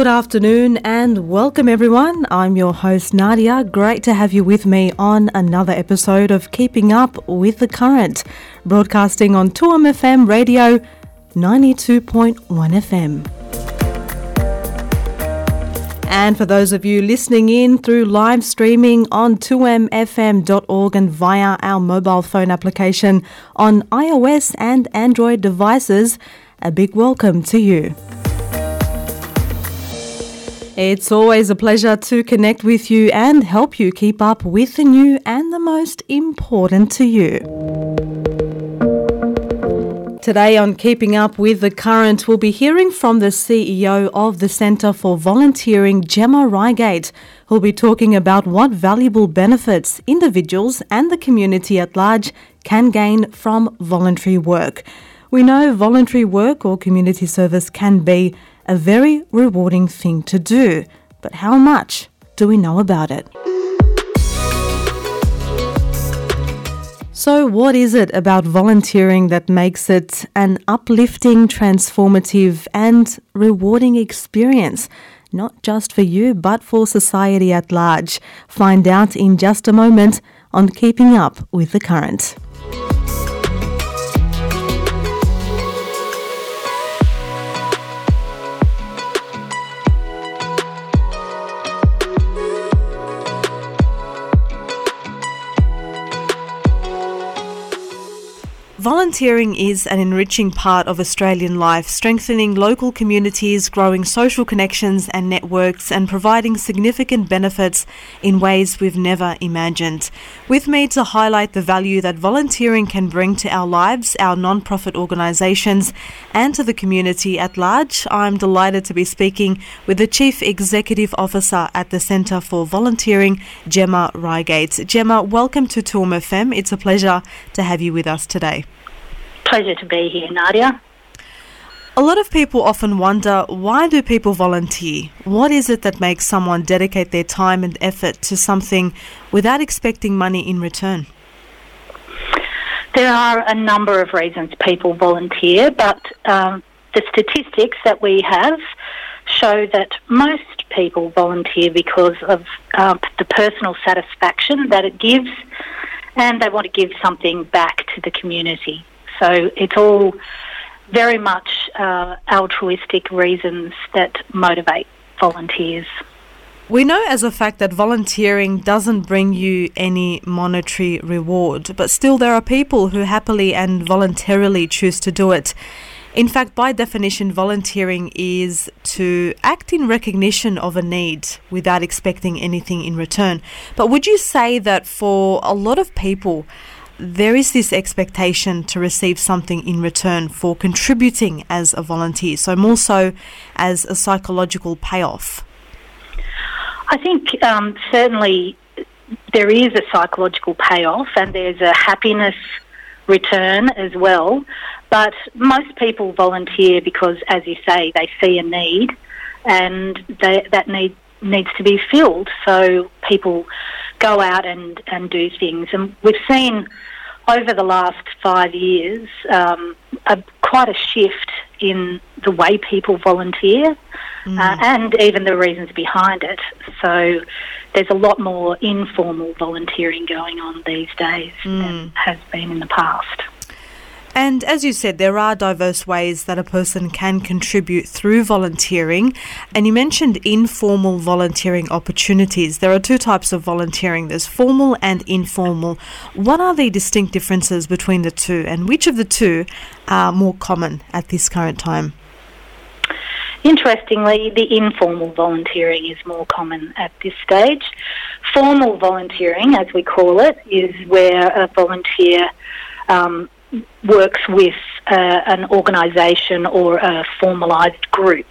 Good afternoon and welcome everyone. I'm your host Nadia. Great to have you with me on another episode of Keeping Up with the Current, broadcasting on 2MFM Radio 92.1 FM. And for those of you listening in through live streaming on 2mfm.org and via our mobile phone application on iOS and Android devices, a big welcome to you. It's always a pleasure to connect with you and help you keep up with the new and the most important to you. Today on Keeping Up with the Current, we'll be hearing from the CEO of the Centre for Volunteering, Gemma Rygate, who'll be talking about what valuable benefits individuals and the community at large can gain from voluntary work. We know voluntary work or community service can be a very rewarding thing to do. But how much do we know about it? So, what is it about volunteering that makes it an uplifting, transformative, and rewarding experience? Not just for you, but for society at large. Find out in just a moment on Keeping Up with the Current. Volunteering is an enriching part of Australian life, strengthening local communities, growing social connections and networks, and providing significant benefits in ways we've never imagined. With me to highlight the value that volunteering can bring to our lives, our non profit organisations, and to the community at large, I'm delighted to be speaking with the Chief Executive Officer at the Centre for Volunteering, Gemma Rygate. Gemma, welcome to 2MFM. It's a pleasure to have you with us today. Pleasure to be here, Nadia. A lot of people often wonder why do people volunteer? What is it that makes someone dedicate their time and effort to something without expecting money in return? There are a number of reasons people volunteer, but um, the statistics that we have show that most people volunteer because of uh, the personal satisfaction that it gives and they want to give something back to the community. So it's all very much uh, altruistic reasons that motivate volunteers. We know as a fact that volunteering doesn't bring you any monetary reward, but still there are people who happily and voluntarily choose to do it. In fact, by definition, volunteering is to act in recognition of a need without expecting anything in return. But would you say that for a lot of people, there is this expectation to receive something in return for contributing as a volunteer, so more so as a psychological payoff? I think um, certainly there is a psychological payoff and there's a happiness return as well. But most people volunteer because, as you say, they see a need and they, that need needs to be filled. So people go out and, and do things. And we've seen over the last five years um, a, quite a shift in the way people volunteer mm. uh, and even the reasons behind it. So there's a lot more informal volunteering going on these days mm. than has been in the past. And as you said, there are diverse ways that a person can contribute through volunteering. And you mentioned informal volunteering opportunities. There are two types of volunteering there's formal and informal. What are the distinct differences between the two, and which of the two are more common at this current time? Interestingly, the informal volunteering is more common at this stage. Formal volunteering, as we call it, is where a volunteer um, works with uh, an organisation or a formalised group,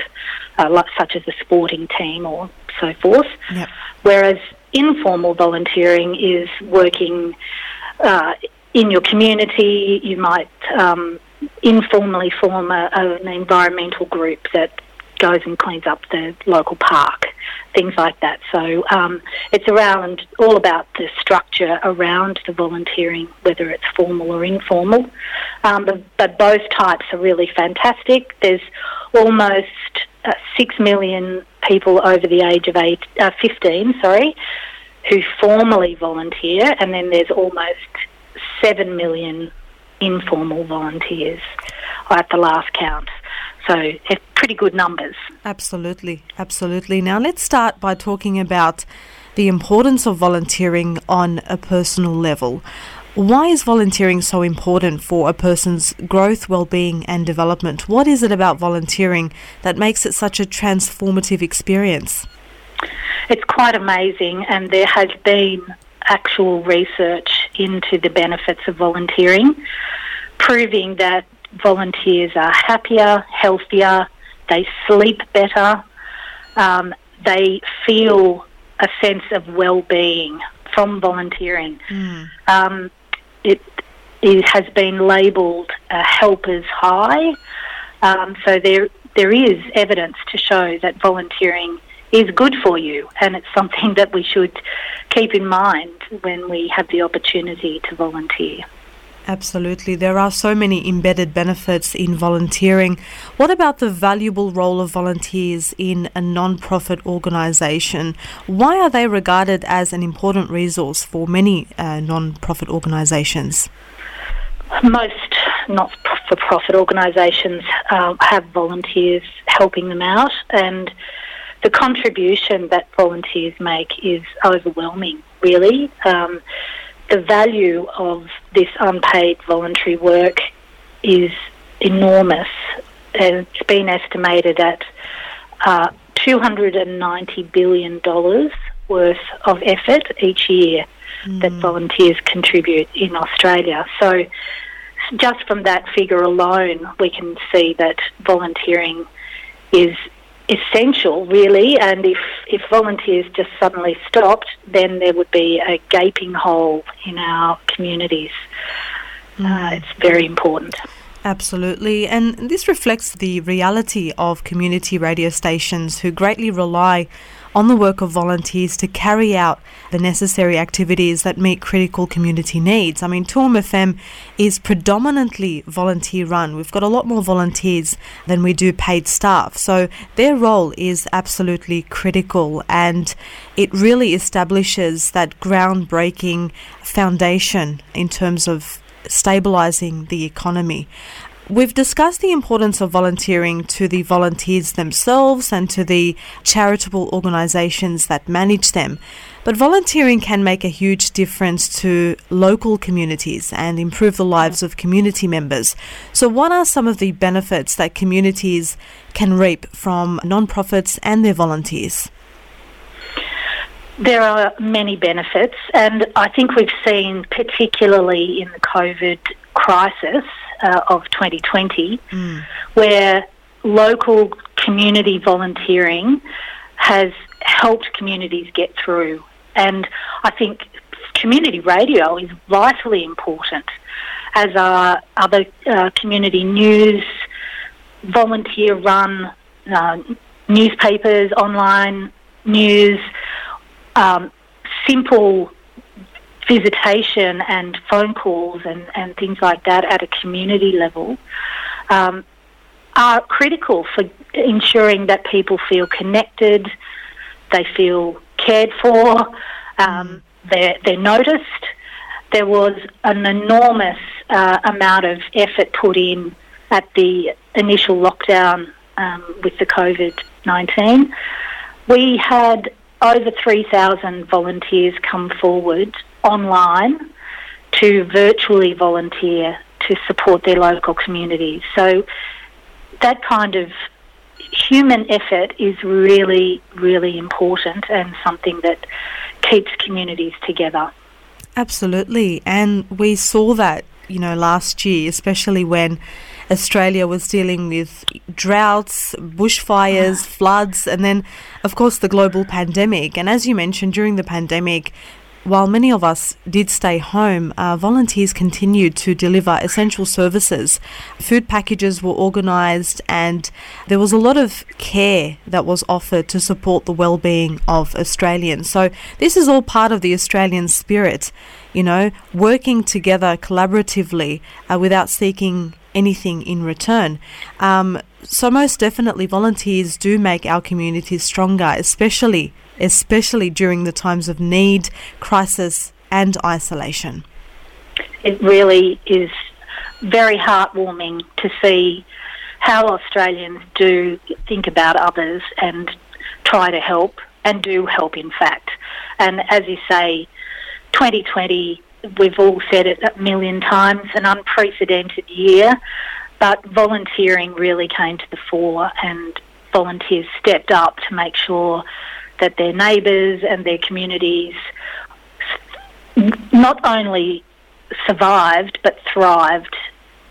uh, such as a sporting team or so forth. Yep. Whereas informal volunteering is working uh, in your community. You might um, informally form a, an environmental group that goes and cleans up the local park, things like that. So um, it's around all about the structure around the volunteering, whether it's formal or informal. Um, but, but both types are really fantastic. There's almost uh, 6 million people over the age of eight, uh, 15, sorry, who formally volunteer, and then there's almost 7 million informal volunteers at the last count. So it's pretty good numbers. Absolutely, absolutely. Now let's start by talking about the importance of volunteering on a personal level. Why is volunteering so important for a person's growth, well-being and development? What is it about volunteering that makes it such a transformative experience? It's quite amazing and there has been actual research into the benefits of volunteering, proving that volunteers are happier, healthier, they sleep better, um, they feel a sense of well-being from volunteering. Mm. Um, it, it has been labelled a helper's high, um, so there there is evidence to show that volunteering is good for you, and it's something that we should keep in mind when we have the opportunity to volunteer. Absolutely. There are so many embedded benefits in volunteering. What about the valuable role of volunteers in a non profit organisation? Why are they regarded as an important resource for many uh, non profit organisations? Most not for profit organisations uh, have volunteers helping them out, and the contribution that volunteers make is overwhelming, really. Um, the value of this unpaid voluntary work is enormous. And it's been estimated at uh, $290 billion worth of effort each year mm. that volunteers contribute in Australia. So, just from that figure alone, we can see that volunteering is essential, really. And if, if volunteers just suddenly stopped, then there would be a gaping hole in our communities. Mm. Uh, it's very important. Absolutely. And this reflects the reality of community radio stations who greatly rely on the work of volunteers to carry out the necessary activities that meet critical community needs. I mean, 2MFM is predominantly volunteer run. We've got a lot more volunteers than we do paid staff. So their role is absolutely critical and it really establishes that groundbreaking foundation in terms of stabilizing the economy. We've discussed the importance of volunteering to the volunteers themselves and to the charitable organisations that manage them. But volunteering can make a huge difference to local communities and improve the lives of community members. So, what are some of the benefits that communities can reap from non-profits and their volunteers? There are many benefits, and I think we've seen, particularly in the COVID crisis, uh, of 2020, mm. where local community volunteering has helped communities get through. And I think community radio is vitally important, as are other uh, community news, volunteer run uh, newspapers, online news, um, simple visitation and phone calls and, and things like that at a community level um, are critical for ensuring that people feel connected, they feel cared for, um, they're, they're noticed. There was an enormous uh, amount of effort put in at the initial lockdown um, with the COVID 19. We had over 3,000 volunteers come forward online to virtually volunteer to support their local communities. So that kind of human effort is really, really important and something that keeps communities together. Absolutely. And we saw that, you know, last year, especially when Australia was dealing with droughts, bushfires, floods, and then, of course, the global pandemic. And as you mentioned, during the pandemic, while many of us did stay home, uh, volunteers continued to deliver essential services. Food packages were organised, and there was a lot of care that was offered to support the well-being of Australians. So this is all part of the Australian spirit, you know, working together collaboratively uh, without seeking anything in return. Um, So most definitely volunteers do make our communities stronger, especially especially during the times of need, crisis and isolation. It really is very heartwarming to see how Australians do think about others and try to help and do help in fact. And as you say, 2020 we've all said it a million times, an unprecedented year, but volunteering really came to the fore and volunteers stepped up to make sure that their neighbours and their communities not only survived but thrived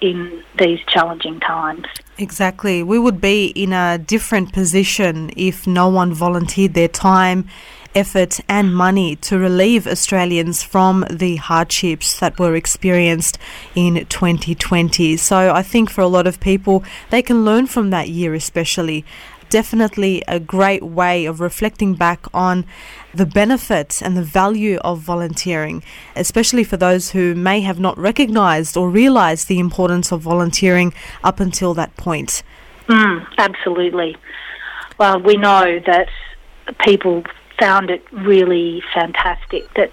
in these challenging times. Exactly. We would be in a different position if no one volunteered their time effort and money to relieve Australians from the hardships that were experienced in 2020. So I think for a lot of people, they can learn from that year, especially. Definitely a great way of reflecting back on the benefits and the value of volunteering, especially for those who may have not recognised or realised the importance of volunteering up until that point. Mm, absolutely. Well, we know that people found it really fantastic that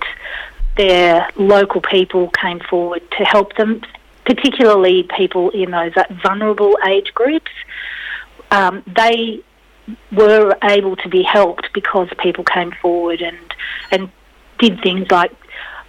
their local people came forward to help them, particularly people in those vulnerable age groups. Um, they were able to be helped because people came forward and and did things like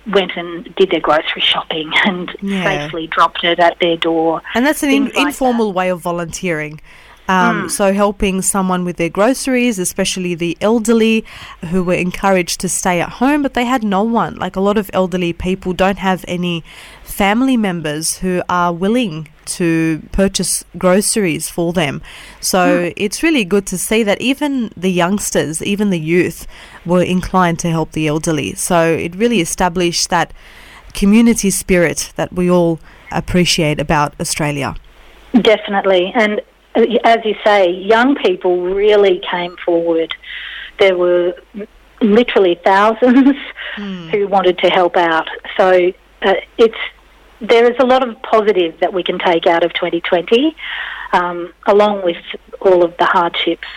went and did their grocery shopping and yeah. safely dropped it at their door. And that's an in, like informal that. way of volunteering. Um, mm. So, helping someone with their groceries, especially the elderly who were encouraged to stay at home, but they had no one. Like a lot of elderly people don't have any family members who are willing to purchase groceries for them. So, mm. it's really good to see that even the youngsters, even the youth, were inclined to help the elderly. So, it really established that community spirit that we all appreciate about Australia. Definitely. And as you say, young people really came forward. There were literally thousands mm. who wanted to help out. So uh, it's there is a lot of positive that we can take out of 2020, um, along with all of the hardships.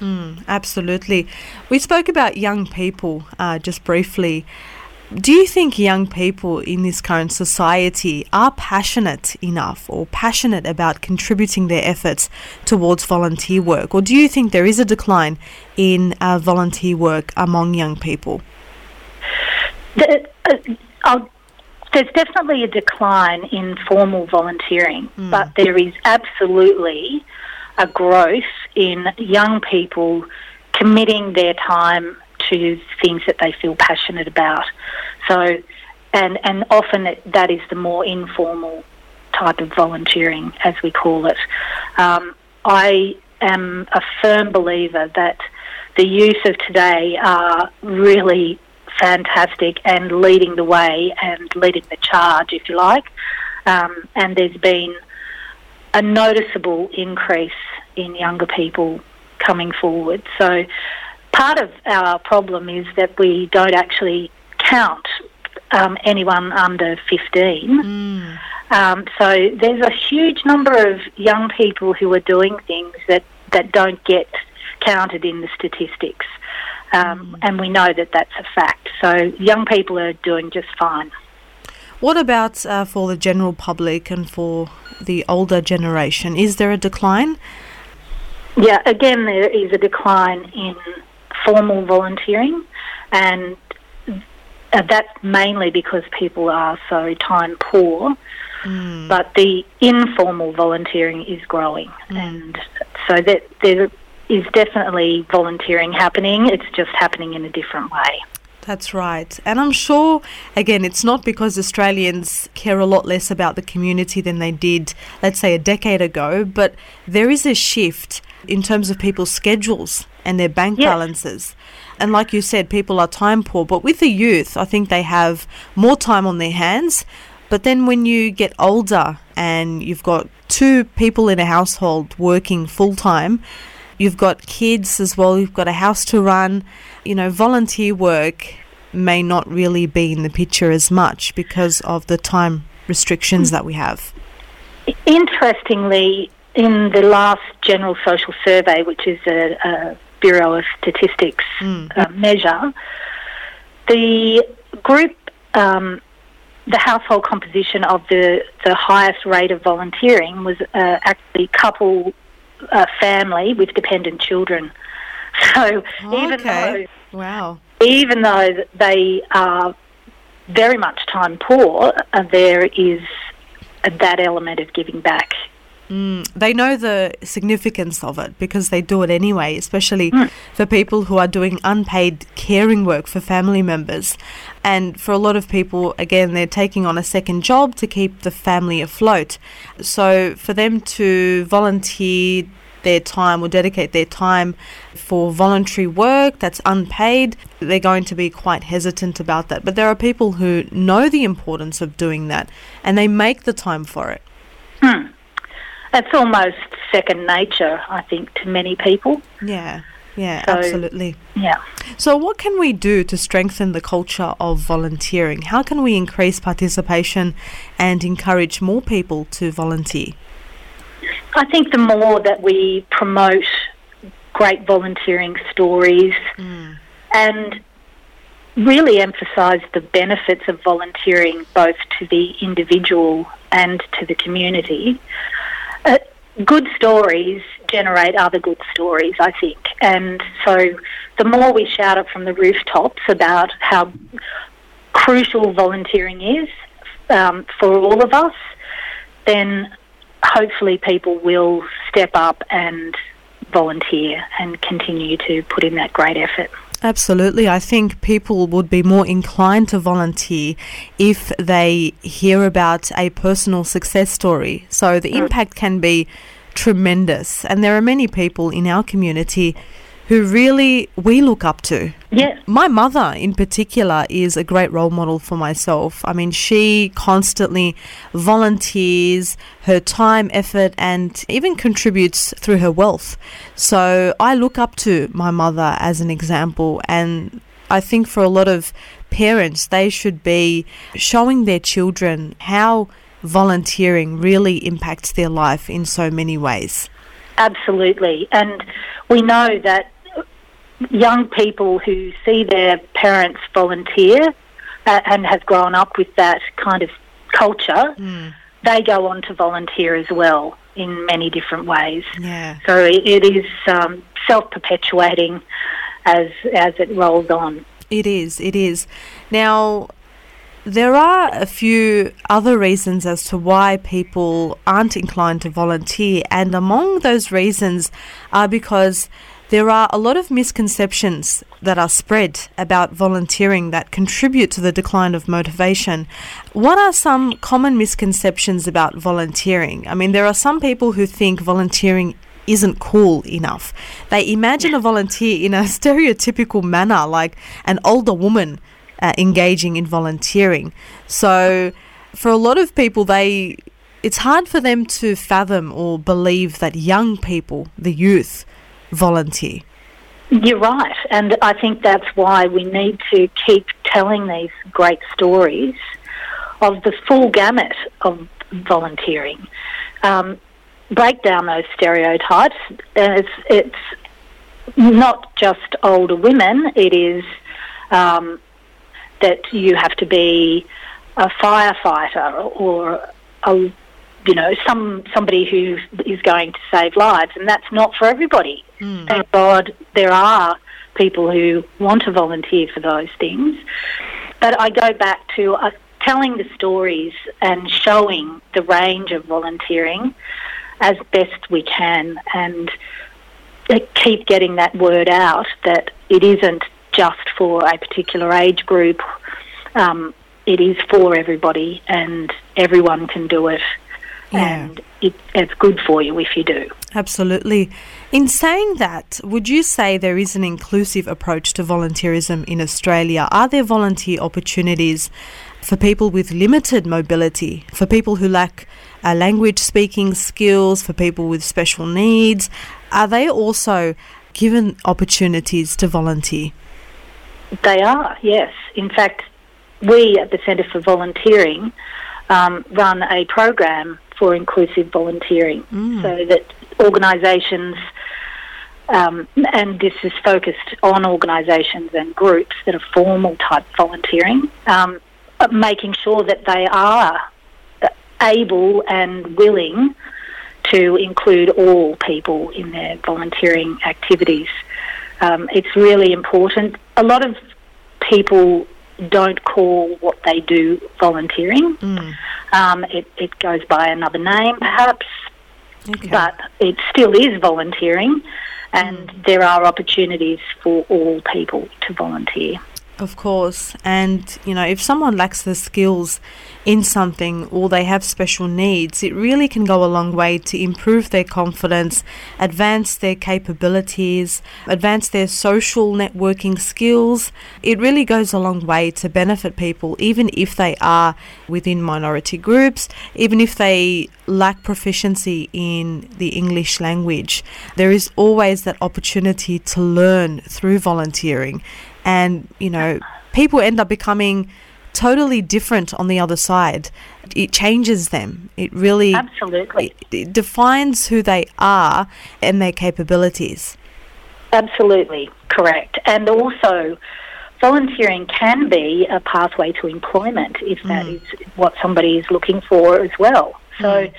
Mm, absolutely. We spoke about young people uh, just briefly. Do you think young people in this current society are passionate enough or passionate about contributing their efforts towards volunteer work? Or do you think there is a decline in uh, volunteer work among young people? The, uh, there's definitely a decline in formal volunteering, mm. but there is absolutely a growth in young people committing their time to things that they feel passionate about. So, and and often that is the more informal type of volunteering, as we call it. Um, I am a firm believer that the youth of today are really fantastic and leading the way and leading the charge, if you like. Um, and there's been a noticeable increase in younger people coming forward. So part of our problem is that we don't actually count um, anyone under 15. Mm. Um, so there's a huge number of young people who are doing things that, that don't get counted in the statistics. Um, mm. And we know that that's a fact. So young people are doing just fine. What about uh, for the general public and for the older generation? Is there a decline? Yeah, again, there is a decline in formal volunteering, and uh, that's mainly because people are so time poor. Mm. But the informal volunteering is growing, mm. and so that there is definitely volunteering happening. It's just happening in a different way. That's right. And I'm sure, again, it's not because Australians care a lot less about the community than they did, let's say, a decade ago, but there is a shift in terms of people's schedules and their bank yes. balances. And like you said, people are time poor, but with the youth, I think they have more time on their hands. But then when you get older and you've got two people in a household working full time, you've got kids as well, you've got a house to run, you know, volunteer work may not really be in the picture as much because of the time restrictions mm. that we have. Interestingly, in the last General Social Survey, which is a, a Bureau of Statistics mm. uh, measure, the group, um, the household composition of the, the highest rate of volunteering was uh, actually couple uh, family with dependent children. So oh, even okay. though wow, even though they are very much time poor, uh, there is that element of giving back Mm, they know the significance of it because they do it anyway, especially mm. for people who are doing unpaid caring work for family members. And for a lot of people, again, they're taking on a second job to keep the family afloat. So for them to volunteer their time or dedicate their time for voluntary work that's unpaid, they're going to be quite hesitant about that. But there are people who know the importance of doing that and they make the time for it. Hmm it's almost second nature, I think, to many people. Yeah. Yeah, so, absolutely. Yeah. So, what can we do to strengthen the culture of volunteering? How can we increase participation and encourage more people to volunteer? I think the more that we promote great volunteering stories mm. and really emphasise the benefits of volunteering both to the individual and to the community, uh, good stories generate other good stories, I think. And so the more we shout it from the rooftops about how crucial volunteering is um, for all of us, then hopefully people will step up and volunteer and continue to put in that great effort. Absolutely. I think people would be more inclined to volunteer if they hear about a personal success story. So the impact can be tremendous. And there are many people in our community who really we look up to. Yeah. My mother, in particular, is a great role model for myself. I mean, she constantly volunteers her time, effort, and even contributes through her wealth. So I look up to my mother as an example, and I think for a lot of parents, they should be showing their children how volunteering really impacts their life in so many ways. Absolutely. And we know that young people who see their parents volunteer uh, and have grown up with that kind of culture, mm. they go on to volunteer as well in many different ways. Yeah. So it, it is um, self-perpetuating as as it rolls on. It is. It is. Now. There are a few other reasons as to why people aren't inclined to volunteer, and among those reasons are because there are a lot of misconceptions that are spread about volunteering that contribute to the decline of motivation. What are some common misconceptions about volunteering? I mean, there are some people who think volunteering isn't cool enough. They imagine a volunteer in a stereotypical manner, like an older woman uh, engaging in volunteering. So, for a lot of people, they it's hard for them to fathom or believe that young people, the youth, volunteer. You're right, and I think that's why we need to keep telling these great stories of the full gamut of volunteering. Um, break down those stereotypes, and it's it's not just older women. It is um, that you have to be a firefighter or a you know, some somebody who is going to save lives, and that's not for everybody. Mm. Thank God there are people who want to volunteer for those things. But I go back to uh, telling the stories and showing the range of volunteering as best we can, and uh, keep getting that word out that it isn't just for a particular age group. Um, it is for everybody, and everyone can do it yeah. and it, it's good for you if you do. Absolutely. In saying that, would you say there is an inclusive approach to volunteerism in Australia? Are there volunteer opportunities for people with limited mobility, for people who lack uh, language speaking skills, for people with special needs? Are they also given opportunities to volunteer? They are, yes. In fact, we at the Centre for Volunteering um, run a program for inclusive volunteering mm. so that organisations, um, and this is focused on organisations and groups that are formal type volunteering, um, making sure that they are able and willing to include all people in their volunteering activities. Um, it's really important. A lot of people don't call what they do volunteering. Mm. Um, it, it, goes by another name, perhaps, okay. but it still is volunteering, and mm. there are opportunities for all people to volunteer. Of course. And, you know, if someone lacks the skills in something or they have special needs, it really can go a long way to improve their confidence, advance their capabilities, advance their social networking skills. It really goes a long way to benefit people, even if they are within minority groups, even if they lack proficiency in the English language. There is always that opportunity to learn through volunteering and you know people end up becoming totally different on the other side. It changes them. It really absolutely. it, it defines who they are and their capabilities. Absolutely. Correct. And also volunteering can be a pathway to employment if that mm. is what somebody is looking for as well. So mm.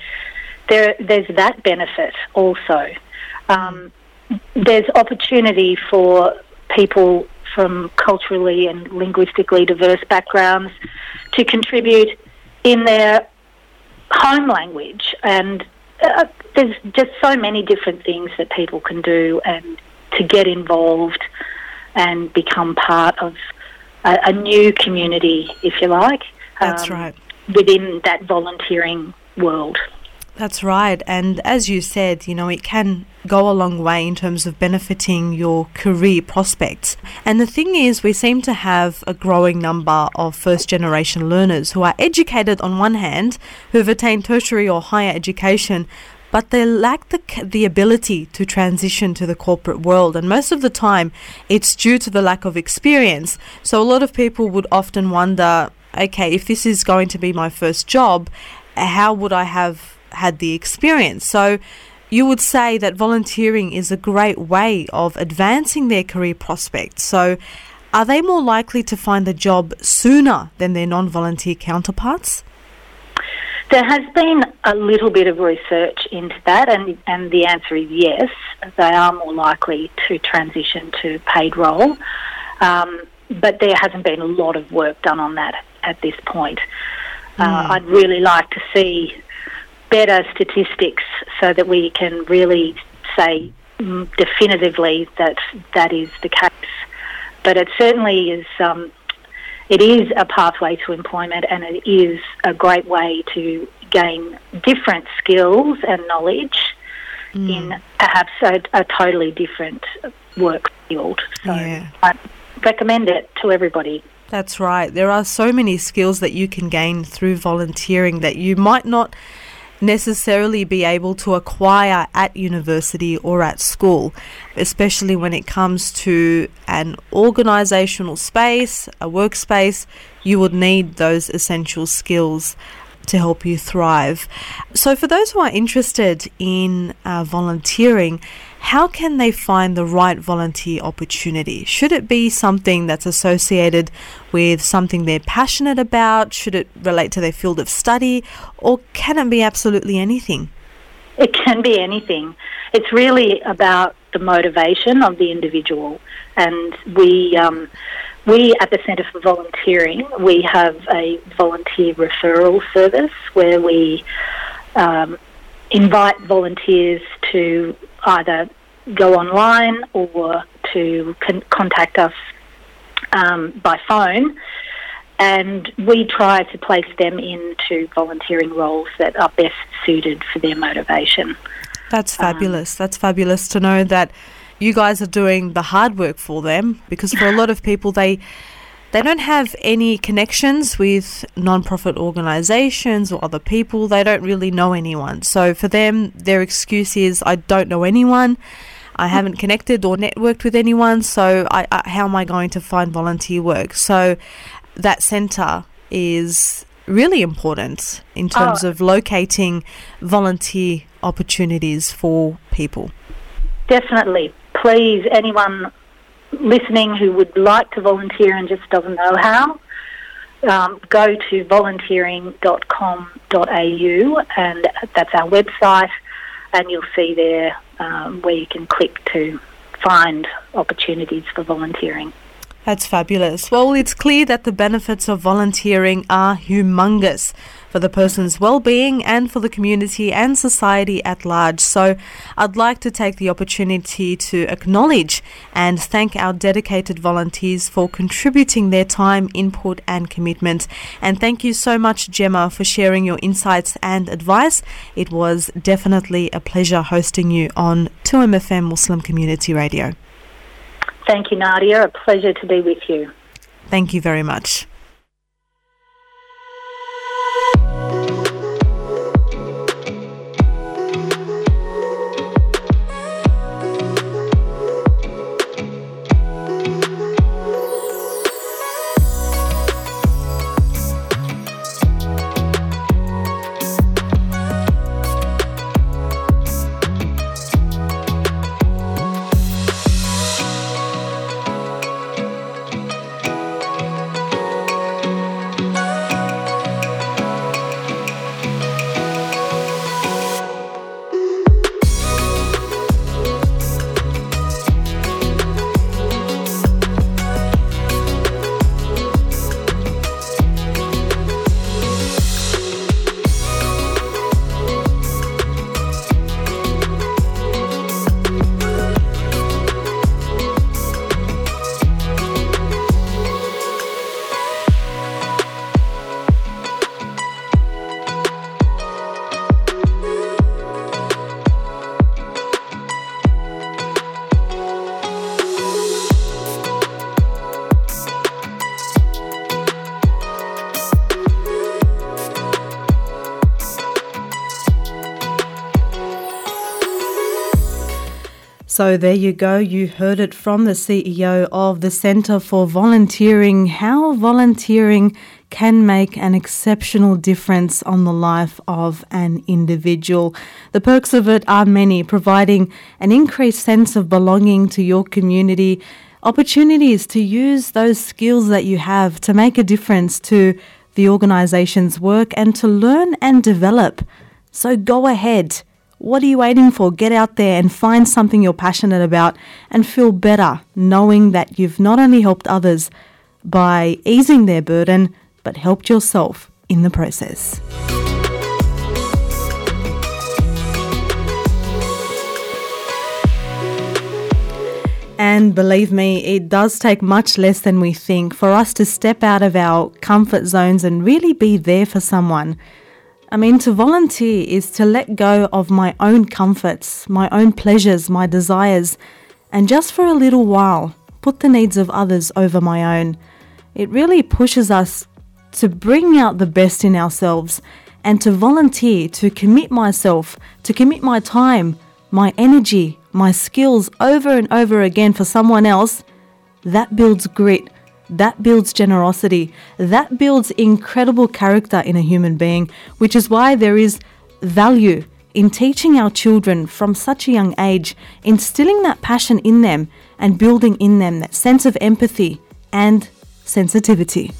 there there's that benefit also. Um, there's opportunity for people from culturally and linguistically diverse backgrounds to contribute in their home language. And uh, there's just so many different things that people can do and to get involved and become part of a, a new community, if you like. That's um, right. Within that volunteering world. That's right. And as you said, you know, it can go a long way in terms of benefiting your career prospects. And the thing is, we seem to have a growing number of first generation learners who are educated on one hand, who have attained tertiary or higher education, but they lack the, the ability to transition to the corporate world. And most of the time, it's due to the lack of experience. So a lot of people would often wonder okay, if this is going to be my first job, how would I have had the experience. So you would say that volunteering is a great way of advancing their career prospects. So are they more likely to find a job sooner than their non volunteer counterparts? There has been a little bit of research into that, and, and the answer is yes. They are more likely to transition to paid role, um, but there hasn't been a lot of work done on that at this point. Uh, mm. I'd really like to see better statistics so that we can really say mm, definitively that that is the case. But it certainly is. Um, it is a pathway to employment, and it is a great way to gain different skills and knowledge mm. in perhaps a, a, totally different work field. So yeah. I recommend it to everybody. That's right. There are so many skills that you can gain through volunteering that you might not necessarily be able to acquire at university or at school, especially when it comes to an organizational space, a workspace. You would need those essential skills to help you thrive. So, for those who are interested in uh, volunteering, how can they find the right volunteer opportunity? Should it be something that's associated with something they're passionate about? Should it relate to their field of study? Or can it be absolutely anything? It can be anything. It's really about the motivation of the individual. And we, um, we at the Centre for Volunteering, we have a volunteer referral service where we um, invite volunteers to either go online or to con- contact us um, by phone. And we try to place them into volunteering roles that are best suited for their motivation. That's um, fabulous. Um, That's fabulous to know that you guys are doing the hard work for them because for a lot of people, they they don't have any connections with non-profit organizations or other people. They don't really know anyone. So for them, their excuse is, I don't know anyone. I haven't connected or networked with anyone. So I, I, how am I going to find volunteer work? So that centre is really important in terms oh. of locating volunteer opportunities for people? Definitely. Please, anyone listening who would like to volunteer and just doesn't know how, um, go to volunteering.com.au and that's our website, and you'll see there um, where you can click to find opportunities for volunteering. That's fabulous. Well, it's clear that the benefits of volunteering are humongous for the person's well-being and for the community and society at large. So, I'd like to take the opportunity to acknowledge and thank our dedicated volunteers for contributing their time, input and commitment. And thank you so much Gemma for sharing your insights and advice. It was definitely a pleasure hosting you on 2MFM Muslim Community Radio. Thank you, Nadia. A pleasure to be with you. Thank you very much. So there you go. You heard it from the CEO of the Centre for Volunteering how volunteering can make an exceptional difference on the life of an individual. The perks of it are many, providing an increased sense of belonging to your community, opportunities to use those skills that you have to make a difference to the organisation's work and to learn and develop. So go ahead what are you waiting for? Get out there and find something you're passionate about and feel better knowing that you've not only helped others by easing their burden, but helped yourself in the process. And believe me, it does take much less than we think for us to step out of our comfort zones and really be there for someone. I mean, to volunteer is to let go of my own comforts, my own pleasures, my desires, and just for a little while put the needs of others over my own. It really pushes us to bring out the best in ourselves and to volunteer, to commit myself, to commit my time, my energy, my skills over and over again for someone else. That builds grit that builds generosity. That builds incredible character in a human being, which is why there is value in teaching our children from such a young age, instilling that passion in them and building in them that sense of empathy and sensitivity.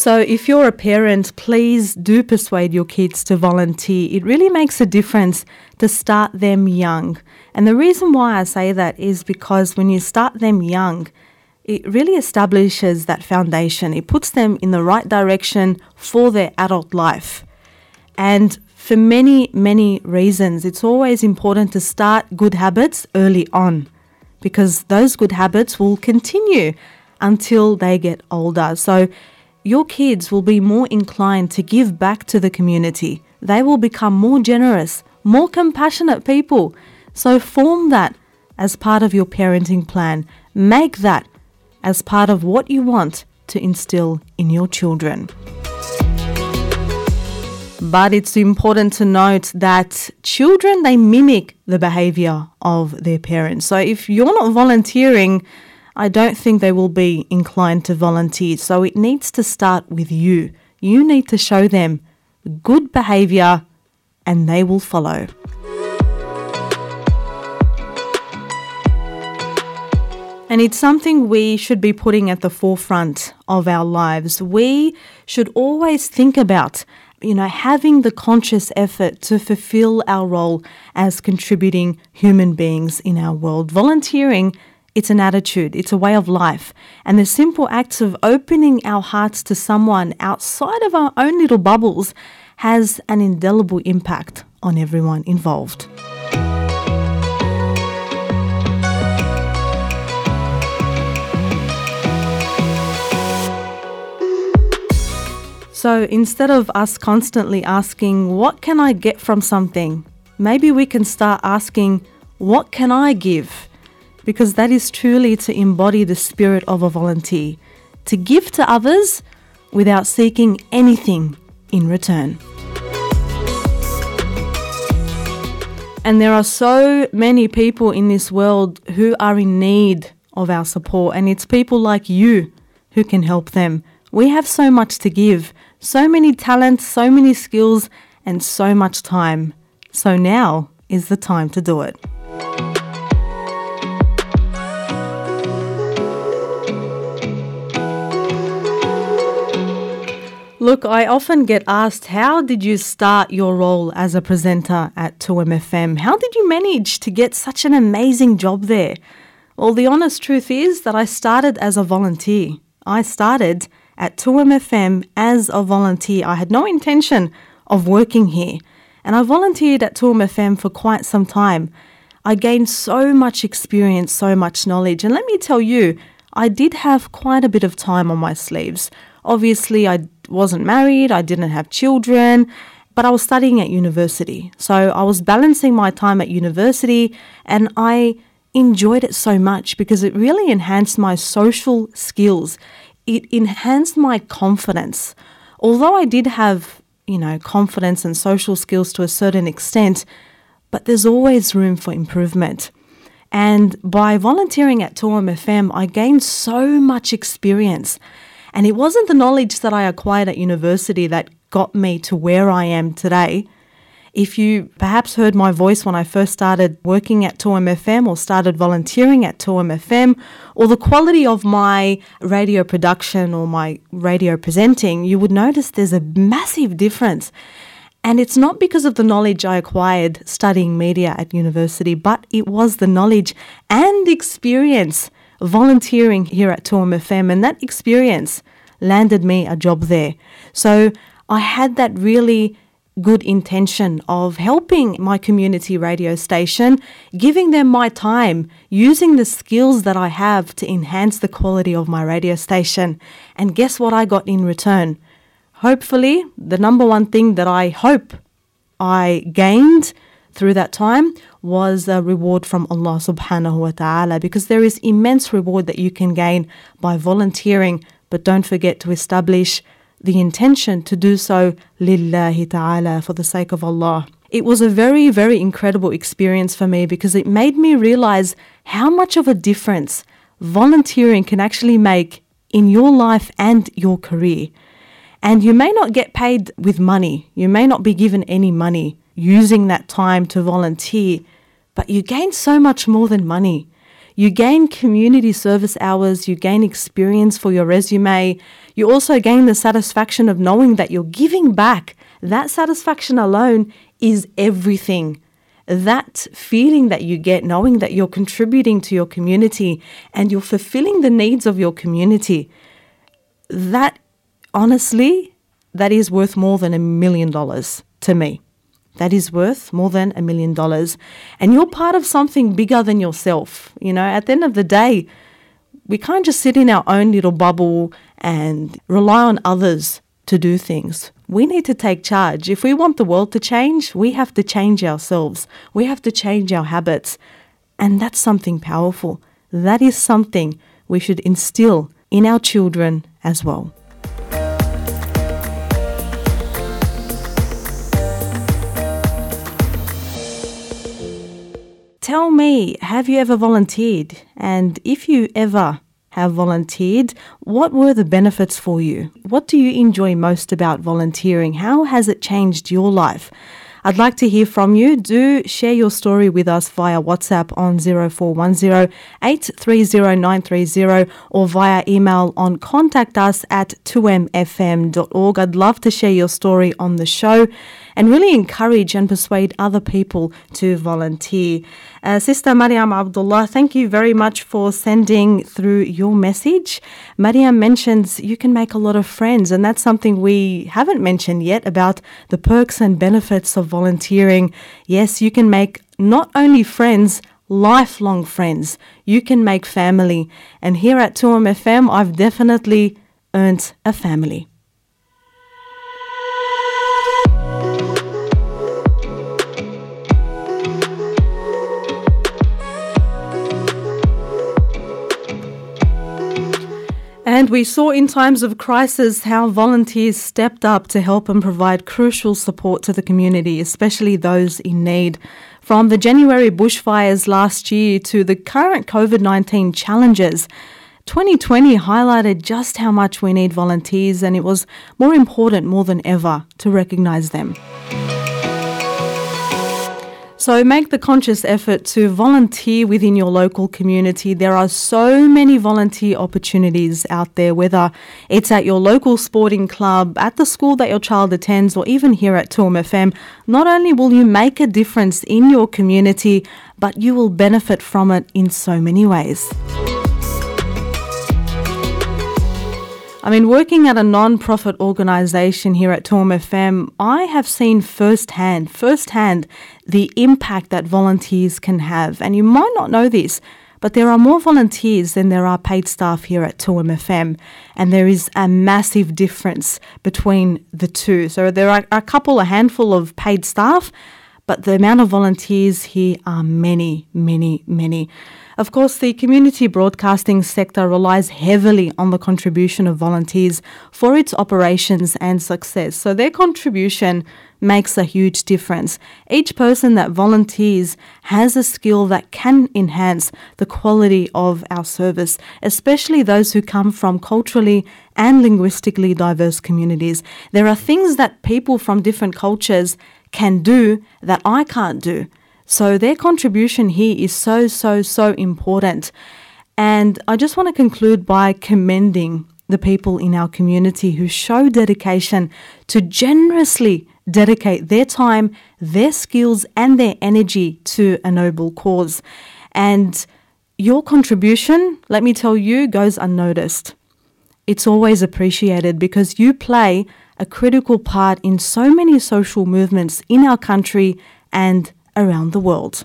So, if you're a parent, please do persuade your kids to volunteer. It really makes a difference to start them young. And the reason why I say that is because when you start them young, it really establishes that foundation. It puts them in the right direction for their adult life. And for many, many reasons, it's always important to start good habits early on because those good habits will continue until they get older. So, your kids will be more inclined to give back to the community. They will become more generous, more compassionate people. So form that as part of your parenting plan. Make that as part of what you want to instill in your children. But it's important to note that children they mimic the behavior of their parents. So if you're not volunteering, I don't think they will be inclined to volunteer. So it needs to start with you. You need to show them good behavior and they will follow. And it's something we should be putting at the forefront of our lives. We should always think about, you know, having the conscious effort to fulfill our role as contributing human beings in our world. Volunteering, it's an attitude, it's a way of life. And the simple acts of opening our hearts to someone outside of our own little bubbles has an indelible impact on everyone involved. So instead of us constantly asking, What can I get from something? maybe we can start asking, What can I give? Because that is truly to embody the spirit of a volunteer, to give to others without seeking anything in return. And there are so many people in this world who are in need of our support, and it's people like you who can help them. We have so much to give, so many talents, so many skills, and so much time. So now is the time to do it. Look, I often get asked, how did you start your role as a presenter at 2MFM? How did you manage to get such an amazing job there? Well, the honest truth is that I started as a volunteer. I started at 2MFM as a volunteer. I had no intention of working here, and I volunteered at 2MFM for quite some time. I gained so much experience, so much knowledge, and let me tell you, I did have quite a bit of time on my sleeves. Obviously, I wasn't married, I didn't have children, but I was studying at university. So I was balancing my time at university and I enjoyed it so much because it really enhanced my social skills it enhanced my confidence. Although I did have, you know, confidence and social skills to a certain extent, but there's always room for improvement. And by volunteering at 2MFM, I gained so much experience. And it wasn't the knowledge that I acquired at university that got me to where I am today. If you perhaps heard my voice when I first started working at 2MFM or started volunteering at 2MFM, or the quality of my radio production or my radio presenting, you would notice there's a massive difference. And it's not because of the knowledge I acquired studying media at university, but it was the knowledge and experience volunteering here at 2MFM. And that experience landed me a job there. So I had that really good intention of helping my community radio station, giving them my time, using the skills that I have to enhance the quality of my radio station. And guess what I got in return? Hopefully, the number one thing that I hope I gained through that time was a reward from Allah subhanahu wa ta'ala because there is immense reward that you can gain by volunteering, but don't forget to establish the intention to do so lillahi ta'ala for the sake of Allah. It was a very, very incredible experience for me because it made me realize how much of a difference volunteering can actually make in your life and your career. And you may not get paid with money, you may not be given any money using that time to volunteer, but you gain so much more than money. You gain community service hours, you gain experience for your resume, you also gain the satisfaction of knowing that you're giving back. That satisfaction alone is everything. That feeling that you get knowing that you're contributing to your community and you're fulfilling the needs of your community, that honestly, that is worth more than a million dollars to me that is worth more than a million dollars. And you're part of something bigger than yourself. You know, at the end of the day, we can't just sit in our own little bubble and rely on others to do things. We need to take charge. If we want the world to change, we have to change ourselves. We have to change our habits. And that's something powerful. That is something we should instill in our children as well. Tell me, have you ever volunteered? And if you ever have volunteered. What were the benefits for you? What do you enjoy most about volunteering? How has it changed your life? I'd like to hear from you. Do share your story with us via WhatsApp on 0410 830930 or via email on contact us at 2mfm.org. I'd love to share your story on the show and really encourage and persuade other people to volunteer. Uh, Sister Mariam Abdullah, thank you very much for sending through your message. Mariam mentions you can make a lot of friends, and that's something we haven't mentioned yet about the perks and benefits of volunteering. Yes, you can make not only friends, lifelong friends. You can make family. And here at 2MFM, I've definitely earned a family. And we saw in times of crisis how volunteers stepped up to help and provide crucial support to the community, especially those in need. From the January bushfires last year to the current COVID 19 challenges, 2020 highlighted just how much we need volunteers, and it was more important more than ever to recognise them. So make the conscious effort to volunteer within your local community. There are so many volunteer opportunities out there, whether it's at your local sporting club, at the school that your child attends, or even here at 2MFM. Not only will you make a difference in your community, but you will benefit from it in so many ways. I mean, working at a non-profit organisation here at 2MFM, I have seen firsthand, firsthand, the impact that volunteers can have. And you might not know this, but there are more volunteers than there are paid staff here at 2MFM. And there is a massive difference between the two. So there are a couple, a handful of paid staff, but the amount of volunteers here are many, many, many. Of course, the community broadcasting sector relies heavily on the contribution of volunteers for its operations and success. So their contribution makes a huge difference. Each person that volunteers has a skill that can enhance the quality of our service, especially those who come from culturally and linguistically diverse communities. There are things that people from different cultures can do that I can't do. So their contribution here is so, so, so important. And I just want to conclude by commending the people in our community who show dedication to generously dedicate their time, their skills, and their energy to a noble cause. And your contribution, let me tell you, goes unnoticed. It's always appreciated because you play a critical part in so many social movements in our country and around the world.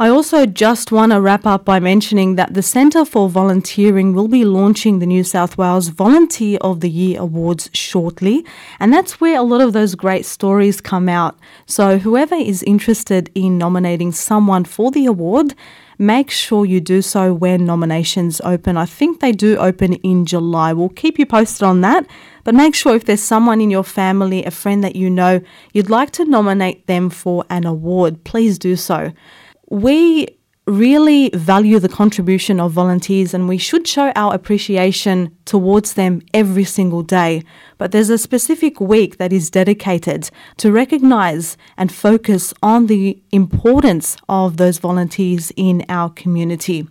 I also just want to wrap up by mentioning that the Centre for Volunteering will be launching the New South Wales Volunteer of the Year Awards shortly, and that's where a lot of those great stories come out. So, whoever is interested in nominating someone for the award, make sure you do so when nominations open. I think they do open in July. We'll keep you posted on that. But make sure if there's someone in your family, a friend that you know, you'd like to nominate them for an award, please do so. We really value the contribution of volunteers and we should show our appreciation towards them every single day. But there's a specific week that is dedicated to recognize and focus on the importance of those volunteers in our community.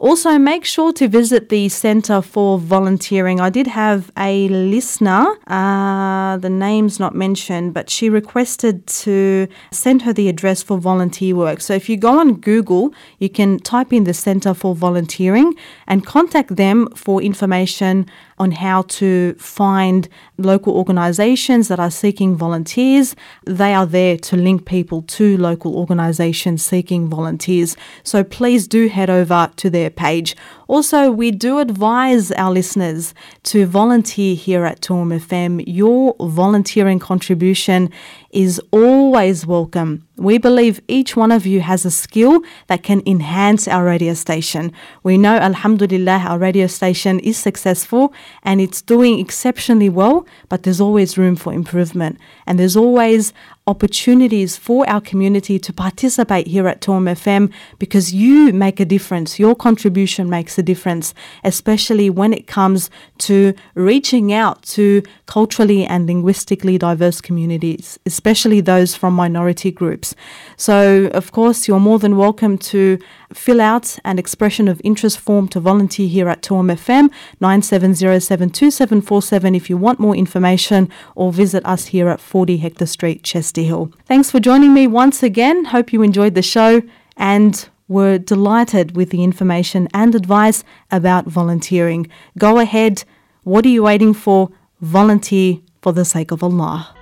Also, make sure to visit the Centre for Volunteering. I did have a listener, uh, the name's not mentioned, but she requested to send her the address for volunteer work. So if you go on Google, you can type in the Centre for Volunteering and contact them for information on how to find local organisations that are seeking volunteers. They are there to link people to local organisations seeking volunteers. So please do head over to their page. Also, we do advise our listeners to volunteer here at 2MFM. Your volunteering contribution is always welcome. We believe each one of you has a skill that can enhance our radio station. We know, Alhamdulillah, our radio station is successful and it's doing exceptionally well, but there's always room for improvement. And there's always opportunities for our community to participate here at 2MFM because you make a difference. Your contribution makes a difference, especially when it comes to reaching out to culturally and linguistically diverse communities, especially those from minority groups. So, of course, you're more than welcome to fill out an expression of interest form to volunteer here at 2MFM 97072747 if you want more information or visit us here at 40 Hector Street, Chester Hill. Thanks for joining me once again. Hope you enjoyed the show and were delighted with the information and advice about volunteering. Go ahead. What are you waiting for? Volunteer for the sake of Allah.